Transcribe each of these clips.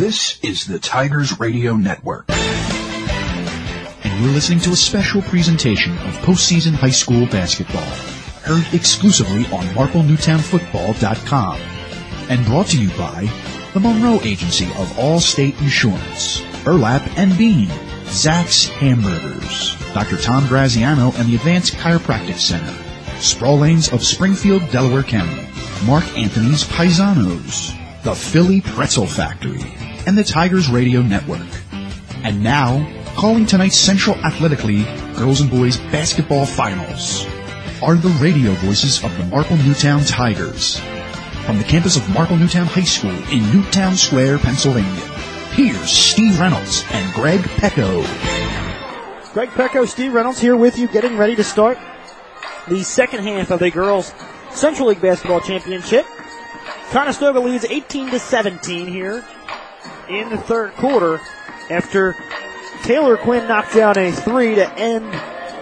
This is the Tigers Radio Network. And you're listening to a special presentation of postseason high school basketball, heard exclusively on MarpleNewtownFootball.com, and brought to you by the Monroe Agency of Allstate Insurance, Burlap and Bean, Zack's Hamburgers, Dr. Tom Graziano and the Advanced Chiropractic Center, Sprawlanes of Springfield, Delaware County, Mark Anthony's Paisanos, the Philly Pretzel Factory, and the Tigers Radio Network. And now, calling tonight's Central Athletic League Girls and Boys Basketball Finals are the radio voices of the Marple Newtown Tigers. From the campus of Marple Newtown High School in Newtown Square, Pennsylvania, here's Steve Reynolds and Greg Pecko. Greg Pecko, Steve Reynolds here with you, getting ready to start the second half of the girls Central League Basketball Championship. Conestoga leads 18 to 17 here in the third quarter after Taylor Quinn knocked down a three to end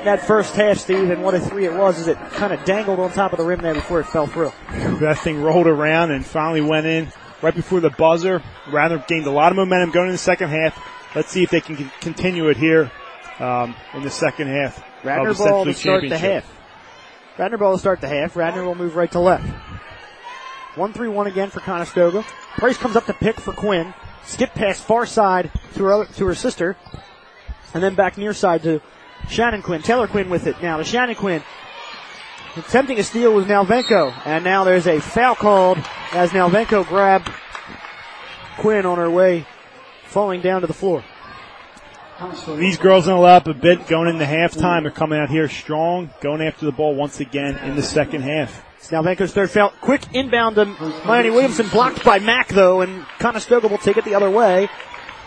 that first half, Steve, and what a three it was as it kind of dangled on top of the rim there before it fell through. That thing rolled around and finally went in right before the buzzer. Radnor gained a lot of momentum going in the second half. Let's see if they can continue it here um, in the second half. Radnor ball to start the half. Radnor ball to start the half. Radnor will move right to left. 1-3-1 again for Conestoga. Price comes up to pick for Quinn. Skip pass far side to her, to her sister. And then back near side to Shannon Quinn. Taylor Quinn with it now to Shannon Quinn. Attempting a steal was Nalvenko. And now there's a foul called as Nalvenko grabbed Quinn on her way falling down to the floor. These girls in the lap a bit going into halftime. They're coming out here strong, going after the ball once again in the second half. It's now Vanco's third foul. Quick inbound to Myoni Williamson, blocked by Mack though, and Conestoga will take it the other way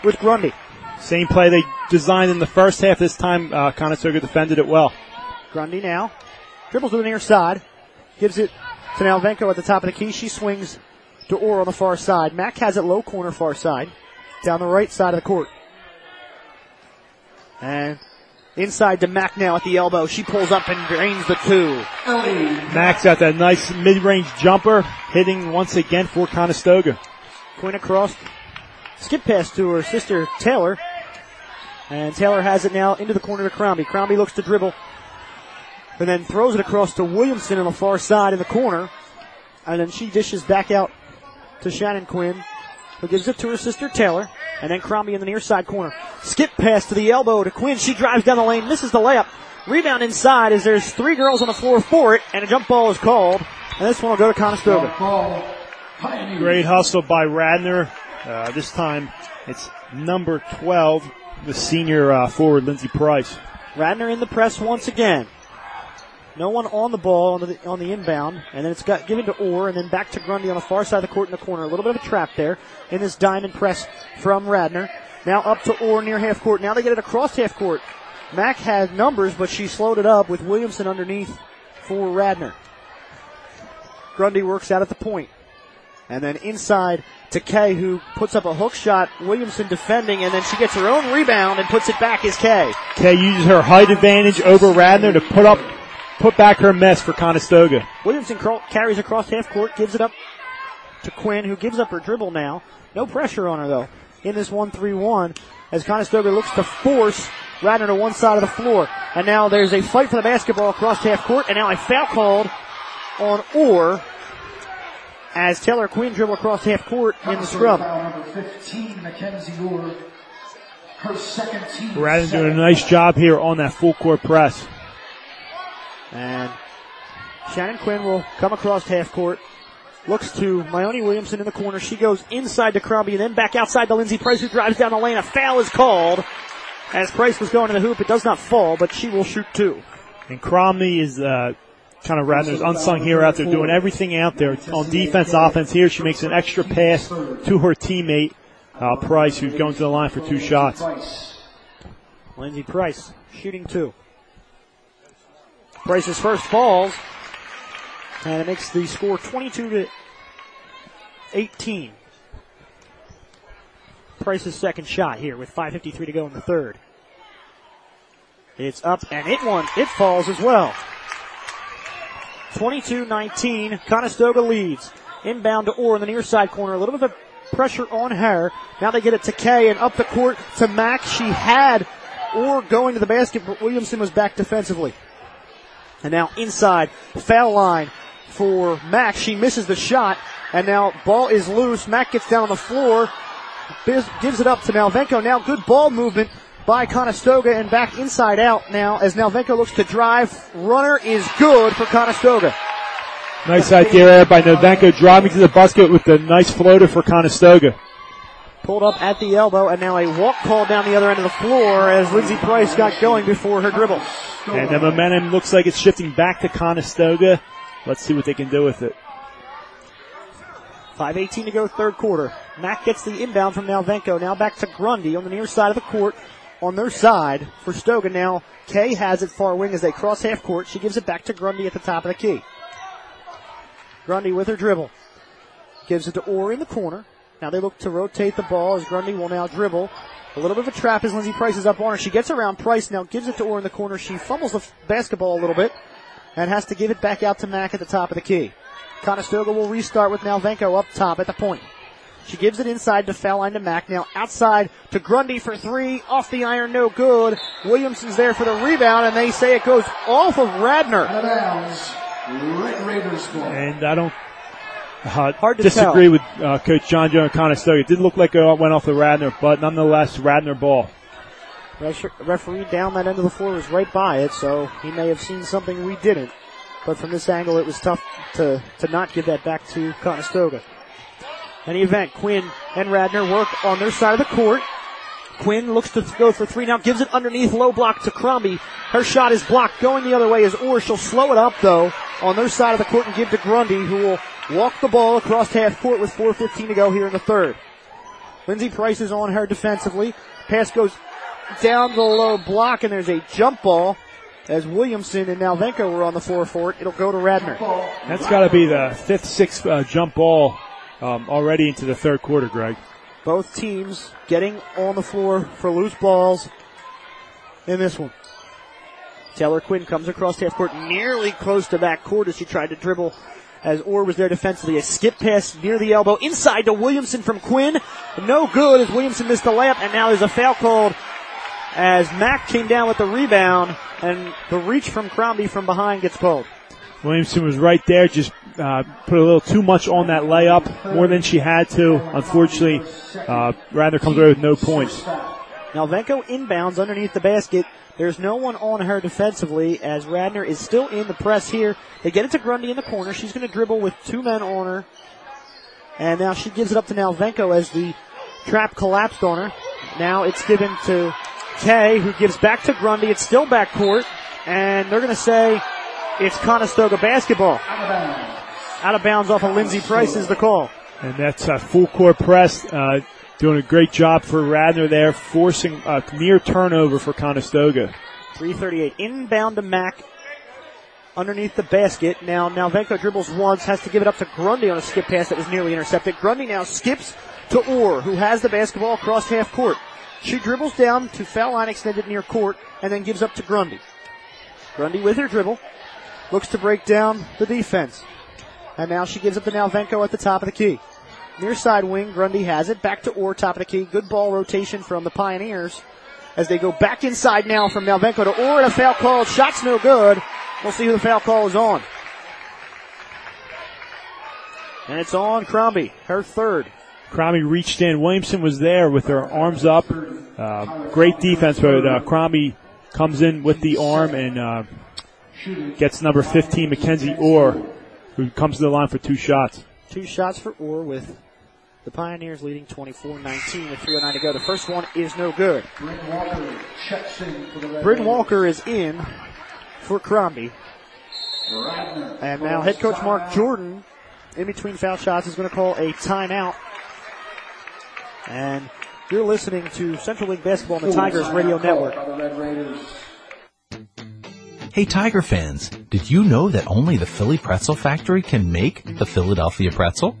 with Grundy. Same play they designed in the first half. This time, uh, Conestoga defended it well. Grundy now dribbles to the near side, gives it to Nalvenko at the top of the key. She swings to Orr on the far side. Mack has it low corner far side, down the right side of the court. And inside to Mack now at the elbow. She pulls up and drains the two. Oh. Mack's got that nice mid-range jumper hitting once again for Conestoga. Quinn across. Skip pass to her sister Taylor. And Taylor has it now into the corner to Crombie. Crombie looks to dribble. And then throws it across to Williamson on the far side in the corner. And then she dishes back out to Shannon Quinn, who gives it to her sister Taylor. And then Crombie in the near side corner. Skip pass to the elbow to Quinn. She drives down the lane, misses the layup. Rebound inside as there's three girls on the floor for it, and a jump ball is called. And this one will go to Conestoga. Great hustle by Radnor. Uh, this time it's number 12, the senior uh, forward, Lindsey Price. Radnor in the press once again. No one on the ball on the, on the inbound, and then it's got given to Orr, and then back to Grundy on the far side of the court in the corner. A little bit of a trap there in this diamond press from Radnor. Now up to Orr near half court. Now they get it across half court. Mack had numbers, but she slowed it up with Williamson underneath for Radnor. Grundy works out at the point. And then inside to Kay, who puts up a hook shot. Williamson defending, and then she gets her own rebound and puts it back as Kay. Kay uses her height advantage over Radnor to put up put back her mess for Conestoga. Williamson carries across half court, gives it up to Quinn, who gives up her dribble now. No pressure on her though in this 1-3-1 as Conestoga looks to force Radnor to one side of the floor. And now there's a fight for the basketball across half court, and now a foul called on Orr as Taylor Quinn dribble across half court in the scrum. Radnor doing a nice job here on that full court press. And Shannon Quinn will come across half court. Looks to Myoni Williamson in the corner. She goes inside to Crombie and then back outside to Lindsey Price who drives down the lane. A foul is called. As Price was going to the hoop, it does not fall, but she will shoot two. And Crombie is, uh, kind of Radnor's unsung hero out there doing everything out there on defense, offense. Here she makes an extra pass to her teammate, uh, Price, who's going to the line for two shots. Lindsey Price shooting two. Price's first falls, and it makes the score 22 to 18. Price's second shot here with 5.53 to go in the third. It's up and it one, it falls as well. 22-19, Conestoga leads. Inbound to Orr in the near side corner. A little bit of pressure on her. Now they get it to Kay and up the court to Mack. She had Orr going to the basket, but Williamson was back defensively. And now inside, foul line for Mack. She misses the shot, and now ball is loose. Mack gets down on the floor, gives it up to Nalvenko. Now good ball movement by Conestoga and back inside out now as Nalvenko looks to drive. Runner is good for Conestoga. Nice idea by Nalvenko driving to the basket with the nice floater for Conestoga. Pulled up at the elbow and now a walk call down the other end of the floor as Lindsey Price got going before her dribble. And the momentum looks like it's shifting back to Conestoga. Let's see what they can do with it. 5.18 to go, third quarter. Mack gets the inbound from Nalvenko. Now back to Grundy on the near side of the court. On their side for Stoga. Now Kay has it far wing as they cross half court. She gives it back to Grundy at the top of the key. Grundy with her dribble. Gives it to Orr in the corner. Now they look to rotate the ball as Grundy will now dribble. A little bit of a trap as Lindsey Price is up on her. She gets around Price, now gives it to Orr in the corner. She fumbles the f- basketball a little bit and has to give it back out to Mack at the top of the key. Conestoga will restart with Nalvenko up top at the point. She gives it inside to foul line to Mack. Now outside to Grundy for three. Off the iron, no good. Williamson's there for the rebound, and they say it goes off of Radnor. And I don't uh, Hard to disagree tell. with uh, Coach John Joe and Conestoga. It did look like it went off the Radnor, but nonetheless, Radnor ball. Ref- Referee down that end of the floor was right by it, so he may have seen something we didn't. But from this angle, it was tough to, to not give that back to Conestoga. Any event, Quinn and Radnor work on their side of the court. Quinn looks to go for three now, gives it underneath low block to Crombie. Her shot is blocked. Going the other way is Orr. She'll slow it up though on their side of the court and give to Grundy, who will walk the ball across half court with 4.15 to go here in the third. Lindsey Price is on her defensively. Pass goes down the low block and there's a jump ball as Williamson and Nalvenko were on the floor for it. It'll go to Radnor. That's got to be the fifth, sixth uh, jump ball um, already into the third quarter, Greg. Both teams getting on the floor for loose balls in this one. Taylor Quinn comes across half court nearly close to back court as she tried to dribble as Orr was there defensively. A skip pass near the elbow inside to Williamson from Quinn. No good as Williamson missed the layup and now there's a foul called as Mack came down with the rebound and the reach from Crombie from behind gets called. Williamson was right there, just uh, put a little too much on that layup, more than she had to. Unfortunately, uh, Radnor comes away with no points. Now Venko inbounds underneath the basket. There's no one on her defensively as Radnor is still in the press here. They get it to Grundy in the corner. She's going to dribble with two men on her. And now she gives it up to Nalvenko as the trap collapsed on her. Now it's given to Kay who gives back to Grundy. It's still backcourt. And they're going to say it's Conestoga basketball. Out of bounds off of Lindsey Price is the call. And that's a full court press. Uh, doing a great job for Radnor there, forcing a near turnover for Conestoga. 338 inbound to Mack underneath the basket. Now Nalvenko dribbles once, has to give it up to Grundy on a skip pass that was nearly intercepted. Grundy now skips to Orr, who has the basketball across half court. She dribbles down to foul line extended near court and then gives up to Grundy. Grundy with her dribble looks to break down the defense. And now she gives up to Nalvenko at the top of the key. Near side wing, Grundy has it. Back to Orr, top of the key. Good ball rotation from the Pioneers as they go back inside now from Nalvenko to Orr and a foul call. Shot's no good. We'll see who the foul call is on. And it's on Crombie, her third. Crombie reached in. Williamson was there with her arms up. Uh, great defense, but uh, Crombie comes in with the arm and uh, gets number 15, Mackenzie Orr, who comes to the line for two shots. Two shots for Orr with the Pioneers leading 24-19 with 3.09 to go. The first one is no good. Bryn Walker checks in for the Bryn Walker is in for Crombie. And now head coach Mark Jordan, in between foul shots, is going to call a timeout. And you're listening to Central League Basketball on the Tigers Radio Network. Hey Tiger fans, did you know that only the Philly Pretzel Factory can make the Philadelphia pretzel?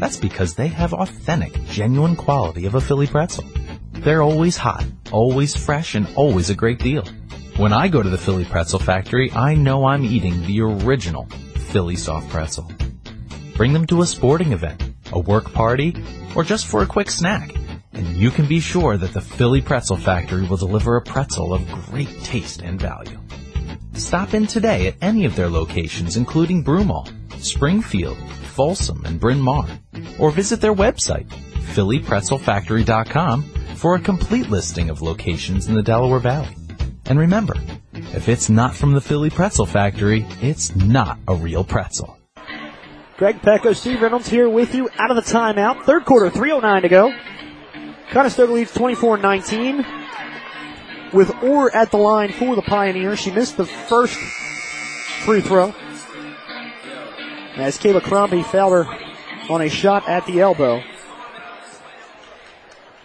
That's because they have authentic, genuine quality of a Philly pretzel. They're always hot, always fresh, and always a great deal. When I go to the Philly Pretzel Factory, I know I'm eating the original Philly soft pretzel. Bring them to a sporting event, a work party, or just for a quick snack. And you can be sure that the Philly Pretzel Factory will deliver a pretzel of great taste and value. Stop in today at any of their locations, including Broomall, Springfield, Folsom, and Bryn Mawr, or visit their website, phillypretzelfactory.com, for a complete listing of locations in the Delaware Valley. And remember, if it's not from the Philly Pretzel Factory, it's not a real pretzel. Greg Pecko, Steve Reynolds here with you out of the timeout. Third quarter, 3.09 to go. Conestoga leads 24-19 with Orr at the line for the Pioneers. She missed the first free throw as Kayla Crombie fouled her on a shot at the elbow.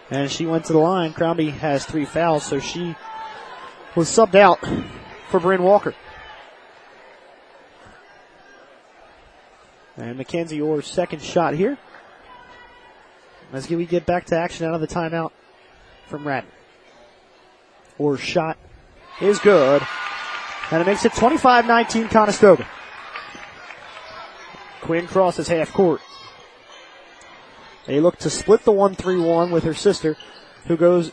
And she went to the line. Crombie has three fouls, so she was subbed out for Bryn Walker. And Mackenzie Orr's second shot here. As we get back to action out of the timeout from Radnor. Orr's shot is good. And it makes it 25-19 Conestoga. Quinn crosses half court. They look to split the 1-3-1 with her sister, who goes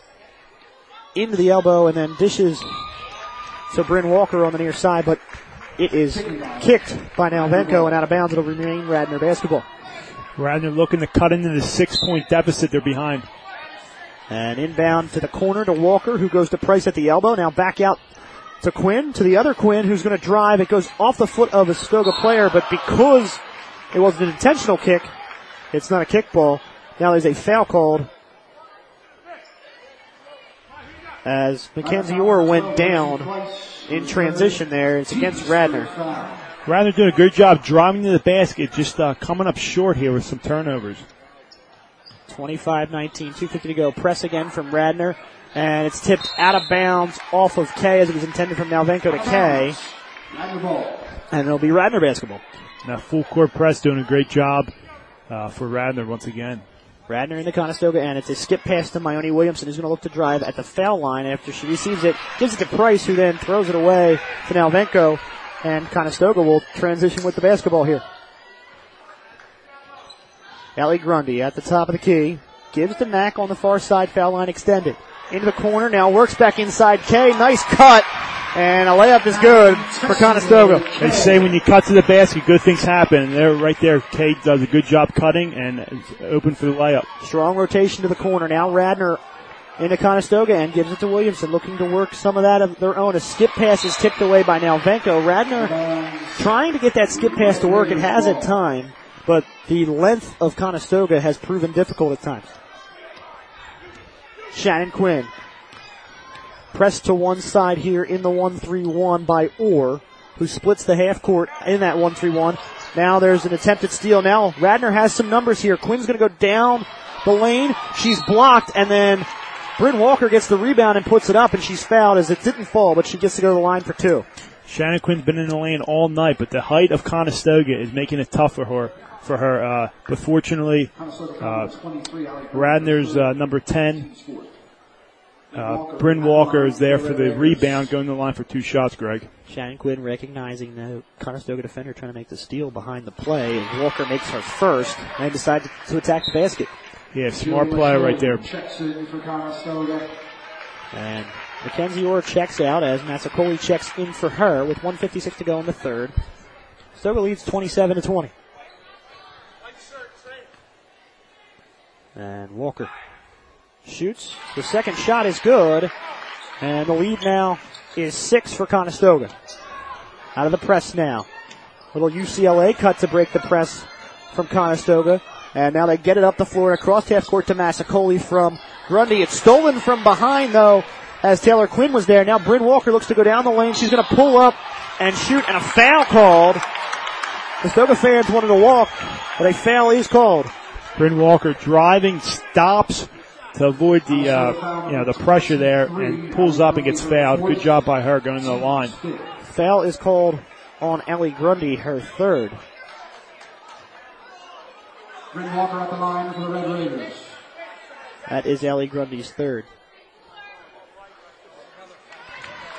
into the elbow and then dishes to Bryn Walker on the near side, but it is kicked by Nalvenko and out of bounds. It'll remain Radnor basketball. Radnor looking to cut into the six point deficit they're behind. And inbound to the corner to Walker, who goes to Price at the elbow. Now back out to Quinn, to the other Quinn, who's going to drive. It goes off the foot of a Stoga player, but because it wasn't an intentional kick, it's not a kickball. Now there's a foul called as Mackenzie Orr went down in transition there. It's against Radnor. Radnor doing a good job driving to the basket, just uh, coming up short here with some turnovers. 25-19, 2.50 to go. Press again from Radnor. And it's tipped out of bounds off of Kay as it was intended from Nalvenko to Kay. And it'll be Radnor basketball. Now full court press doing a great job uh, for Radnor once again. Radnor in the Conestoga, and it's a skip pass to Myoni Williamson, who's going to look to drive at the foul line after she receives it, gives it to Price, who then throws it away to Nalvenko, and Conestoga will transition with the basketball here. Ellie Grundy at the top of the key, gives to Mack on the far side, foul line extended. Into the corner, now works back inside Kay, nice cut, and a layup is good for Conestoga. They say when you cut to the basket, good things happen. And they're right there. Kate does a good job cutting and it's open for the layup. Strong rotation to the corner. Now Radnor into Conestoga and gives it to Williamson, looking to work some of that of their own. A skip pass is tipped away by Nalvenko. Radnor trying to get that skip pass to work. It has at time, but the length of Conestoga has proven difficult at times. Shannon Quinn pressed to one side here in the 1-3-1 by Orr, who splits the half court in that 1-3-1. Now there's an attempted steal. Now Radnor has some numbers here. Quinn's going to go down the lane. She's blocked, and then Bryn Walker gets the rebound and puts it up, and she's fouled as it didn't fall, but she gets to go to the line for two. Shannon Quinn's been in the lane all night, but the height of Conestoga is making it tough for her. For her, uh, but fortunately, uh, Radnor's uh, number ten uh, Bryn Walker is there for the rebound, going to the line for two shots, Greg. Shannon Quinn recognizing the Conestoga defender trying to make the steal behind the play, and Walker makes her first, and decides to attack the basket. Yeah, smart play right there. And Mackenzie Orr checks out as Massacoli checks in for her with 156 to go in the third. Stoga leads 27 to 20. And Walker shoots. The second shot is good. And the lead now is six for Conestoga. Out of the press now. Little UCLA cut to break the press from Conestoga. And now they get it up the floor across half court to Massacoli from Grundy. It's stolen from behind though as Taylor Quinn was there. Now Bryn Walker looks to go down the lane. She's going to pull up and shoot and a foul called. The Stoga fans wanted to walk, but a foul is called. Bryn Walker driving, stops to avoid the uh, you know the pressure there, and pulls up and gets fouled. Good job by her going to the line. Foul is called on Ellie Grundy, her third. Bryn Walker at the line for the Red Raiders. That is Ellie Grundy's third.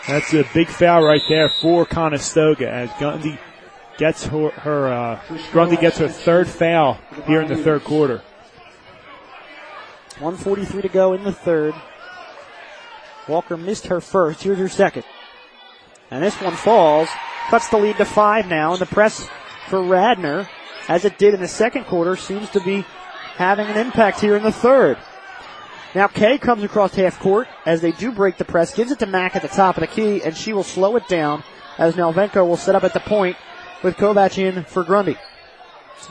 That's a big foul right there for Conestoga as Grundy gets her, her uh, Grundy gets her third foul here in the third quarter. 143 to go in the third. Walker missed her first. Here's her second. And this one falls. Cuts the lead to five now. And the press for Radnor, as it did in the second quarter, seems to be having an impact here in the third. Now Kay comes across half court as they do break the press, gives it to Mack at the top of the key, and she will slow it down as Nalvenko will set up at the point with Kovac in for Grundy.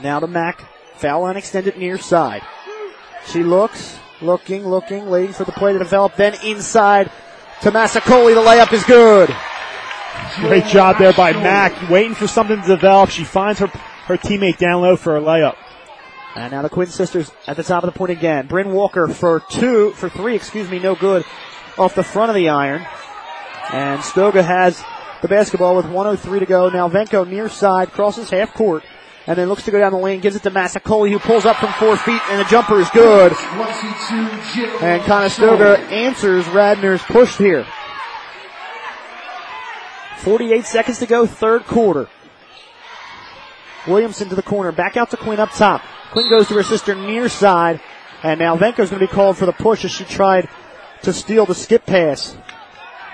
Now to Mack, foul line extended near side. She looks, looking, looking, waiting for the play to develop, then inside to Masakoli, the layup is good. Great job there by Mack, waiting for something to develop. She finds her, her teammate down low for a layup. And now the Quinn sisters at the top of the point again. Bryn Walker for two, for three, excuse me, no good off the front of the iron. And Stoga has the basketball with 103 to go. Now Venko near side, crosses half court, and then looks to go down the lane, gives it to Masakoli who pulls up from four feet and the jumper is good. And Conestoga answers Radnor's push here. 48 seconds to go, third quarter. Williamson to the corner, back out to Quinn up top. Quinn goes to her sister near side, and now Venko's going to be called for the push as she tried to steal the skip pass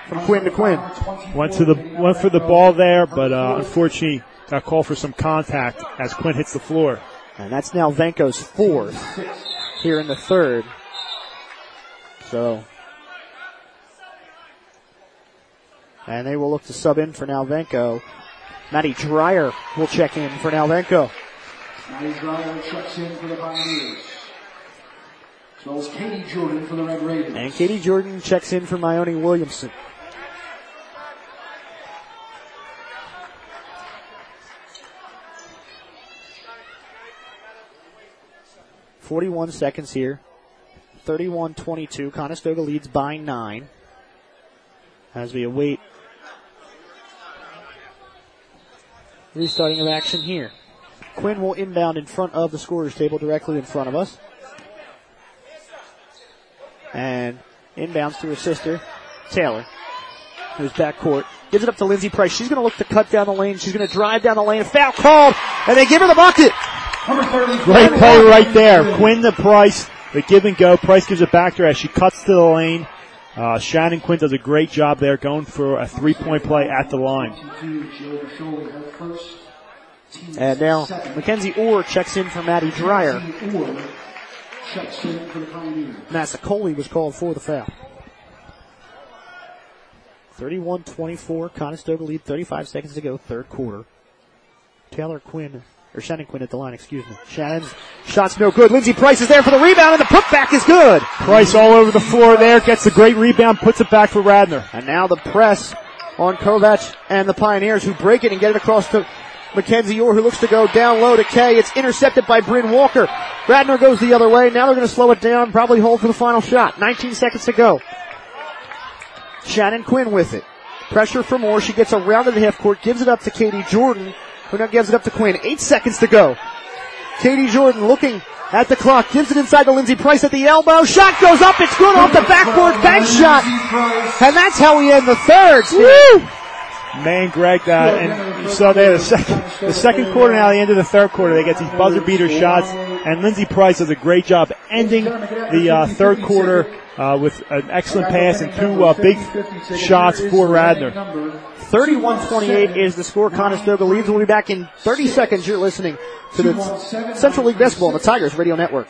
from Quinn to Quinn. Went to the went for the ball there, but uh, unfortunately got call for some contact as Quinn hits the floor. And that's now Venko's fourth here in the third. So. And they will look to sub in for Nalvenko. Maddie Dreyer will check in for Nalvenko. Maddie Dreyer checks in for the Pioneers. As well as Katie Jordan for the Red Raiders. And Katie Jordan checks in for Myoni Williamson. Forty-one seconds here. 31-22. Conestoga leads by nine. As we await restarting of action here. Quinn will inbound in front of the scorer's table directly in front of us. And inbounds to her sister, Taylor, who's back court. Gives it up to Lindsay Price. She's going to look to cut down the lane. She's going to drive down the lane. Foul called, and they give her the bucket. Great play right there. Quinn to Price. The give and go. Price gives it back to her as she cuts to the lane. Uh, Shannon Quinn does a great job there going for a three point play at the line. And now Mackenzie Orr checks in for Maddie Dreyer. Checks in for the Pioneers. Masakoli was called for the foul. 31-24, Conestoga lead, 35 seconds to go, third quarter. Taylor Quinn, or Shannon Quinn at the line, excuse me. Shannon's shot's no good. Lindsay Price is there for the rebound and the putback is good. Price all over the floor there, gets a great rebound, puts it back for Radnor. And now the press on Kovac and the Pioneers who break it and get it across to Mackenzie Orr who looks to go down low to Kay. It's intercepted by Bryn Walker. Radnor goes the other way. Now they're going to slow it down, probably hold for the final shot. 19 seconds to go. Shannon Quinn with it. Pressure from Orr. She gets around to the half court, gives it up to Katie Jordan, who now gives it up to Quinn. Eight seconds to go. Katie Jordan looking at the clock, gives it inside to Lindsay Price at the elbow. Shot goes up. It's good off the backboard bank shot. And that's how we end the third. Woo! Man, Greg, and you saw there the second, the second quarter now, the end of the third quarter, they get these buzzer beater shots, and Lindsey Price does a great job ending the uh, third quarter uh, with an excellent pass and two uh, big shots for Radnor. 31-28 is the score. Conestoga leads. We'll be back in 30 seconds. You're listening to the Central League Baseball on the Tigers Radio Network.